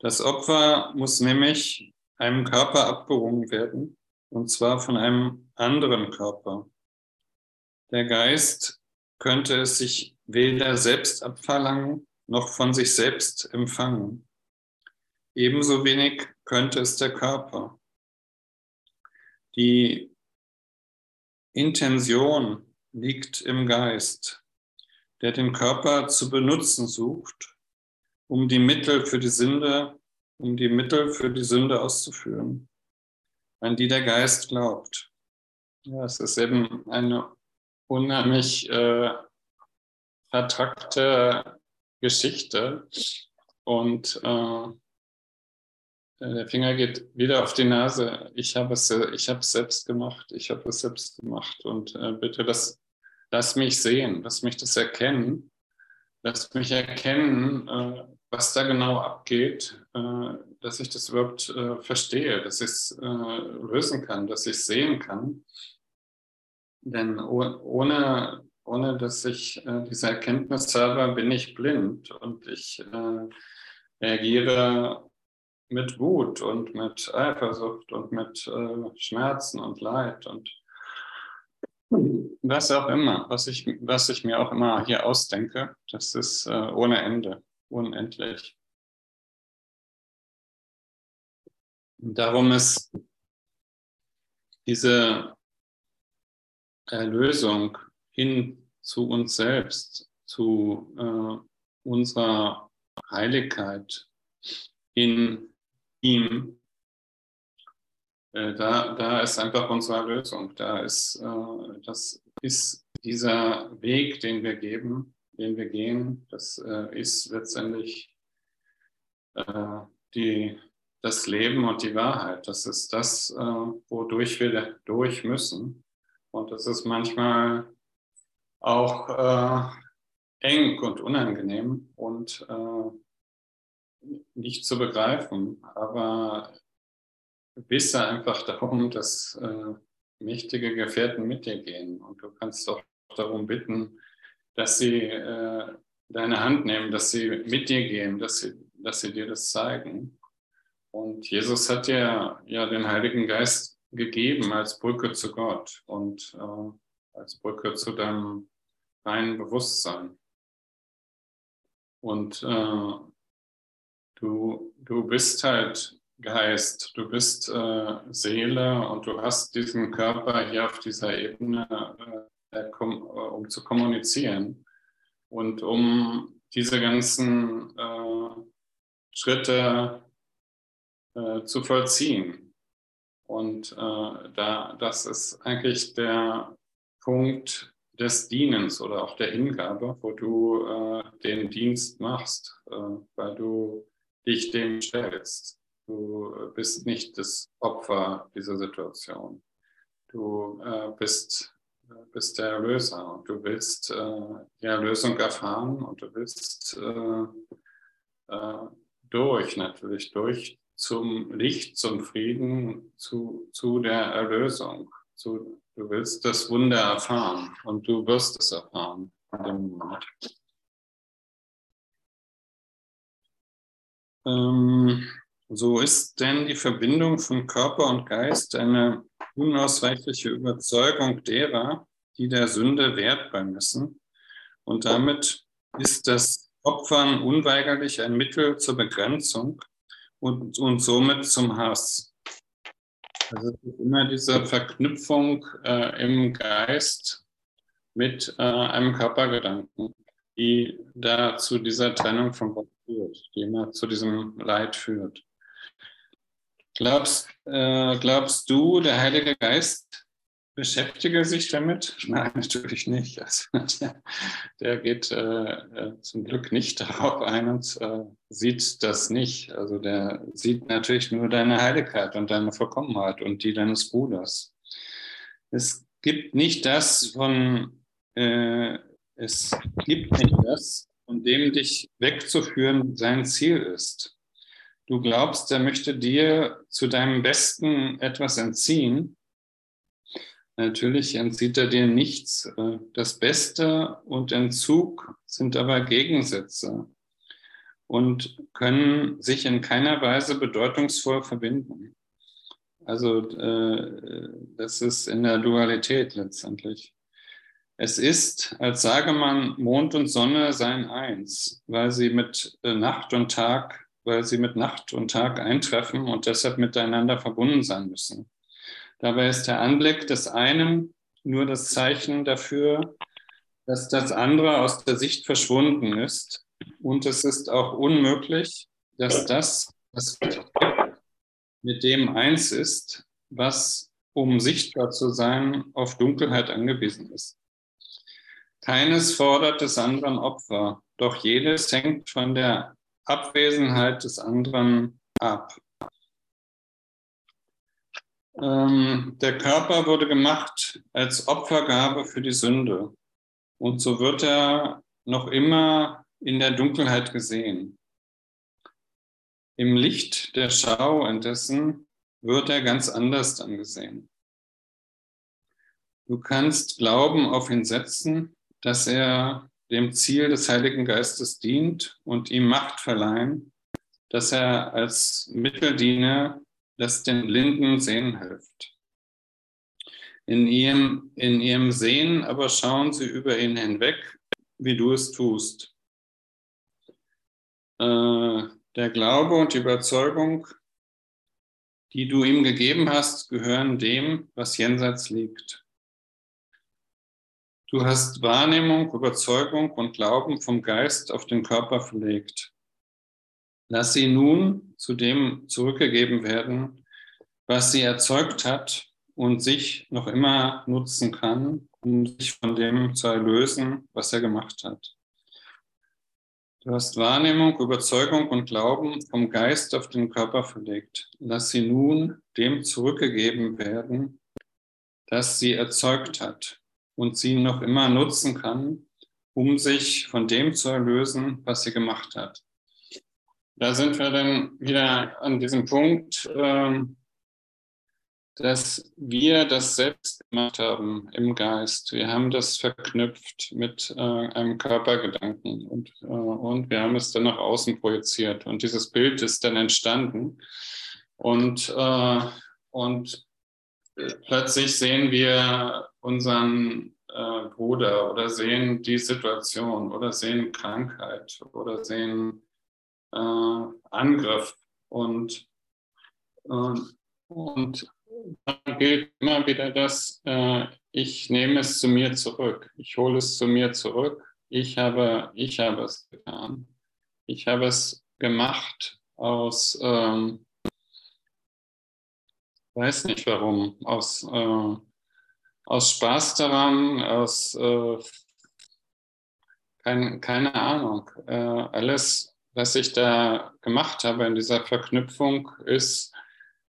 Das Opfer muss nämlich einem Körper abgerungen werden, und zwar von einem anderen Körper. Der Geist könnte es sich weder selbst abverlangen noch von sich selbst empfangen. Ebenso wenig könnte es der Körper. Die Intention liegt im Geist, der den Körper zu benutzen sucht, um die Mittel für die Sünde, um die Mittel für die Sünde auszuführen, an die der Geist glaubt. Ja, es ist eben eine unheimlich äh, vertrackte Geschichte und äh, der Finger geht wieder auf die Nase. Ich habe es, äh, ich habe es selbst gemacht. Ich habe es selbst gemacht. Und äh, bitte lass, lass mich sehen, lass mich das erkennen. Lass mich erkennen, äh, was da genau abgeht, äh, dass ich das überhaupt äh, verstehe, dass ich es lösen kann, dass ich es sehen kann. Denn ohne, ohne dass ich diese Erkenntnis habe, bin ich blind und ich reagiere mit Wut und mit Eifersucht und mit äh, Schmerzen und Leid und was auch immer, was ich, was ich mir auch immer hier ausdenke, das ist äh, ohne Ende, unendlich. Darum ist diese Erlösung hin zu uns selbst, zu äh, unserer Heiligkeit, in ihm, äh, da, da ist einfach unsere Lösung. Da ist, äh, das ist dieser Weg, den wir geben, den wir gehen, das äh, ist letztendlich die, das Leben und die Wahrheit. Das ist das, wodurch wir durch müssen. Und das ist manchmal auch eng und unangenehm und nicht zu begreifen, aber wisse einfach darum, dass äh, mächtige Gefährten mit dir gehen und du kannst auch darum bitten, dass sie äh, deine Hand nehmen, dass sie mit dir gehen, dass sie, dass sie dir das zeigen. Und Jesus hat dir ja den Heiligen Geist gegeben als Brücke zu Gott und äh, als Brücke zu deinem reinen Bewusstsein. Und äh, Du, du bist halt Geist, du bist äh, Seele und du hast diesen Körper hier auf dieser Ebene, äh, um zu kommunizieren und um diese ganzen äh, Schritte äh, zu vollziehen. Und äh, da, das ist eigentlich der Punkt des Dienens oder auch der Hingabe, wo du äh, den Dienst machst, weil du dich dem stellst. Du bist nicht das Opfer dieser Situation. Du äh, bist bist der Erlöser und du willst äh, die Erlösung erfahren und du willst äh, äh, durch, natürlich durch zum Licht, zum Frieden, zu, zu der Erlösung. Zu, du willst das Wunder erfahren und du wirst es erfahren in dem Moment. Ähm, so ist denn die Verbindung von Körper und Geist eine unausweichliche Überzeugung derer, die der Sünde Wert beimessen. Und damit ist das Opfern unweigerlich ein Mittel zur Begrenzung und, und somit zum Hass. Also immer diese Verknüpfung äh, im Geist mit äh, einem Körpergedanken, die da zu dieser Trennung von Gott führt, die immer zu diesem Leid führt. Glaubst, äh, glaubst du, der Heilige Geist beschäftige sich damit? Nein, natürlich nicht. Also, der, der geht äh, äh, zum Glück nicht darauf ein und äh, sieht das nicht. Also der sieht natürlich nur deine Heiligkeit und deine Vollkommenheit und die deines Bruders. Es gibt nicht das von, äh, es gibt nicht das, von dem dich wegzuführen sein Ziel ist. Du glaubst, er möchte dir zu deinem Besten etwas entziehen. Natürlich entzieht er dir nichts. Das Beste und Entzug sind aber Gegensätze und können sich in keiner Weise bedeutungsvoll verbinden. Also äh, das ist in der Dualität letztendlich. Es ist, als sage man, Mond und Sonne seien eins, weil sie mit äh, Nacht und Tag weil sie mit Nacht und Tag eintreffen und deshalb miteinander verbunden sein müssen. Dabei ist der Anblick des einen nur das Zeichen dafür, dass das andere aus der Sicht verschwunden ist. Und es ist auch unmöglich, dass das, was mit dem eins ist, was, um sichtbar zu sein, auf Dunkelheit angewiesen ist. Keines fordert des anderen Opfer, doch jedes hängt von der Abwesenheit des anderen ab. Ähm, der Körper wurde gemacht als Opfergabe für die Sünde. Und so wird er noch immer in der Dunkelheit gesehen. Im Licht der Schau indessen wird er ganz anders angesehen. Du kannst Glauben auf ihn setzen, dass er dem Ziel des Heiligen Geistes dient und ihm Macht verleihen, dass er als Mitteldiener das den Blinden sehen hilft. In ihrem, in ihrem Sehen aber schauen sie über ihn hinweg, wie du es tust. Äh, der Glaube und die Überzeugung, die du ihm gegeben hast, gehören dem, was jenseits liegt. Du hast Wahrnehmung, Überzeugung und Glauben vom Geist auf den Körper verlegt. Lass sie nun zu dem zurückgegeben werden, was sie erzeugt hat und sich noch immer nutzen kann, um sich von dem zu erlösen, was er gemacht hat. Du hast Wahrnehmung, Überzeugung und Glauben vom Geist auf den Körper verlegt. Lass sie nun dem zurückgegeben werden, das sie erzeugt hat und sie noch immer nutzen kann, um sich von dem zu erlösen, was sie gemacht hat. Da sind wir dann wieder an diesem Punkt, ähm, dass wir das selbst gemacht haben im Geist. Wir haben das verknüpft mit äh, einem Körpergedanken und, äh, und wir haben es dann nach außen projiziert. Und dieses Bild ist dann entstanden. Und, äh, und plötzlich sehen wir unseren äh, Bruder oder sehen die Situation oder sehen Krankheit oder sehen äh, Angriff und, und, und dann gilt immer wieder das, äh, ich nehme es zu mir zurück, ich hole es zu mir zurück, ich habe, ich habe es getan, ich habe es gemacht aus, ähm, weiß nicht warum, aus, äh, aus Spaß daran, aus äh, kein, keine Ahnung. Äh, alles, was ich da gemacht habe in dieser Verknüpfung, ist,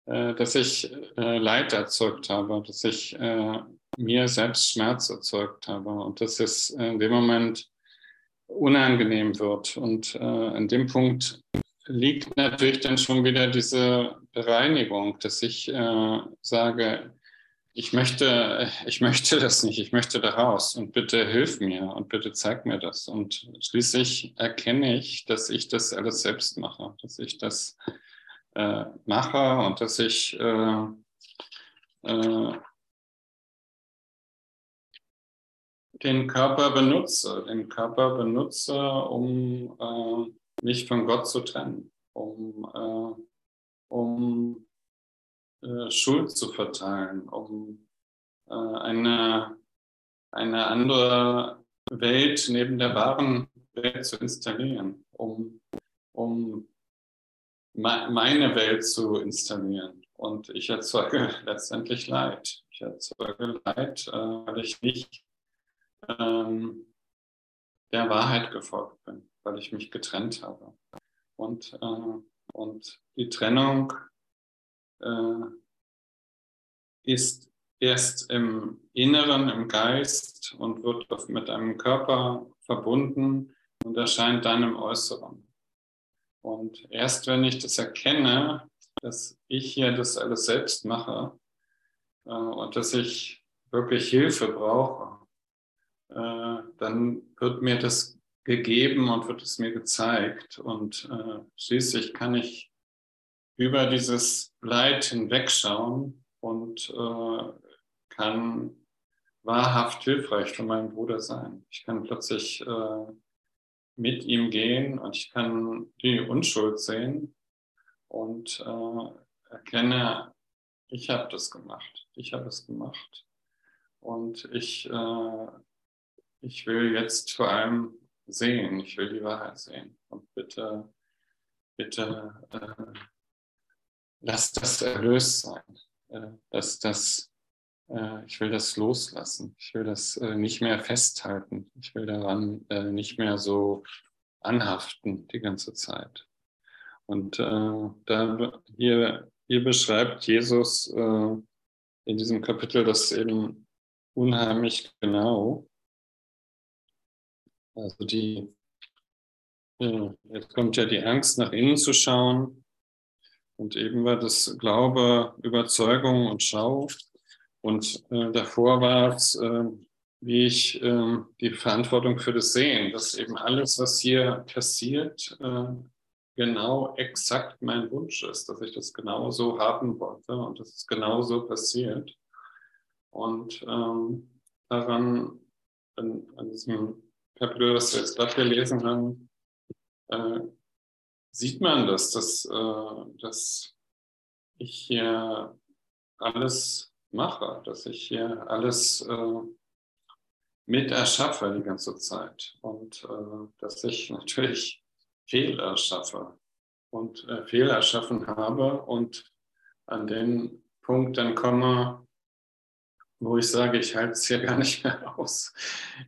äh, dass ich äh, Leid erzeugt habe, dass ich äh, mir selbst Schmerz erzeugt habe und dass es in dem Moment unangenehm wird. Und in dem Punkt liegt natürlich dann schon wieder diese Bereinigung, dass ich äh, sage, ich möchte, ich möchte das nicht, ich möchte da raus und bitte hilf mir und bitte zeig mir das. Und schließlich erkenne ich, dass ich das alles selbst mache, dass ich das äh, mache und dass ich äh, äh, den Körper benutze, den Körper benutze, um äh, mich von Gott zu trennen, um, äh, um äh, Schuld zu verteilen, um äh, eine, eine andere Welt neben der wahren Welt zu installieren, um, um me meine Welt zu installieren. Und ich erzeuge letztendlich Leid. Ich erzeuge Leid, äh, weil ich nicht ähm, der Wahrheit gefolgt bin, weil ich mich getrennt habe. Und, äh, und die Trennung äh, ist erst im Inneren, im Geist und wird mit einem Körper verbunden und erscheint dann im Äußeren. Und erst wenn ich das erkenne, dass ich hier das alles selbst mache äh, und dass ich wirklich Hilfe brauche, äh, dann wird mir das gegeben und wird es mir gezeigt. Und äh, schließlich kann ich über dieses Leid hinwegschauen und äh, kann wahrhaft hilfreich für meinen Bruder sein. Ich kann plötzlich äh, mit ihm gehen und ich kann die Unschuld sehen und äh, erkenne, ich habe das gemacht, ich habe es gemacht. Und ich äh, ich will jetzt vor allem sehen, ich will die Wahrheit sehen. Und bitte, bitte, äh, lass das erlöst sein. Äh, dass das, äh, ich will das loslassen. Ich will das äh, nicht mehr festhalten. Ich will daran äh, nicht mehr so anhaften die ganze Zeit. Und äh, da hier, hier beschreibt Jesus in diesem Kapitel das eben unheimlich genau. Also die, jetzt kommt ja die Angst, nach innen zu schauen. Und eben war das Glaube, Überzeugung und Schau. Und äh, davor war es, äh, wie ich äh, die Verantwortung für das Sehen, dass eben alles, was hier passiert, äh, genau exakt mein Wunsch ist, dass ich das genau so haben wollte und dass es genau so passiert. Und ähm, daran, an, an diesem Kapitel, was wir jetzt gerade gelesen haben, äh, sieht man das, dass, äh, dass ich hier alles mache, dass ich hier alles äh, mit erschaffe die ganze Zeit und äh, dass ich natürlich Fehler schaffe und äh, Fehler schaffen habe und an den Punkt dann komme, wo ich sage, ich halte es hier gar nicht mehr aus.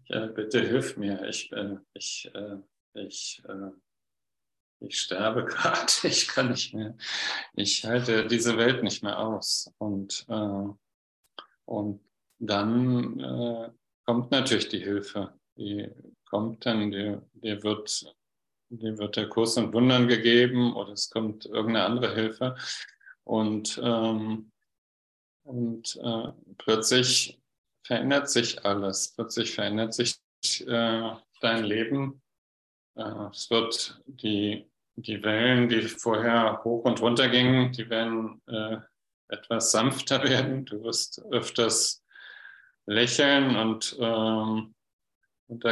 Ja, bitte hilf mir. Ich, äh, ich, äh, ich, äh, ich sterbe gerade. Ich kann nicht mehr. Ich halte diese Welt nicht mehr aus. Und, äh, und dann äh, kommt natürlich die Hilfe. Die kommt dann, dir die wird, die wird der Kurs und Wundern gegeben oder es kommt irgendeine andere Hilfe. Und ähm, und äh, plötzlich verändert sich alles. Plötzlich verändert sich äh, dein Leben. Äh, es wird die, die Wellen, die vorher hoch und runter gingen, die werden äh, etwas sanfter werden. Du wirst öfters lächeln und, ähm, und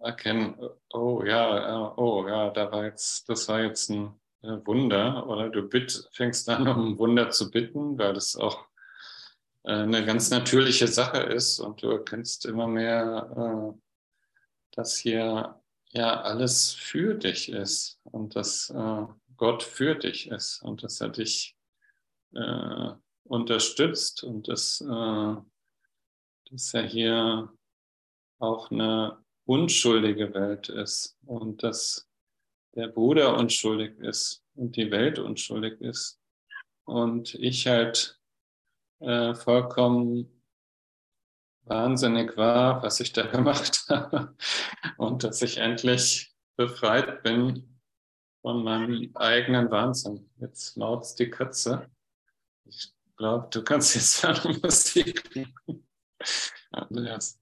erkennen, oh ja, äh, oh ja, da war jetzt, das war jetzt ein äh, Wunder. Oder du bitt, fängst an, um Wunder zu bitten, weil das auch eine ganz natürliche Sache ist und du erkennst immer mehr, äh, dass hier ja alles für dich ist und dass äh, Gott für dich ist und dass er dich unterstützt und dass, dass er hier auch eine unschuldige Welt ist und dass der Bruder unschuldig ist und die Welt unschuldig ist und ich halt äh, vollkommen wahnsinnig war, was ich da gemacht habe und dass ich endlich befreit bin von meinem eigenen Wahnsinn. Jetzt maut's die Katze. Ich glaube, du kannst jetzt an Musik. Andreas.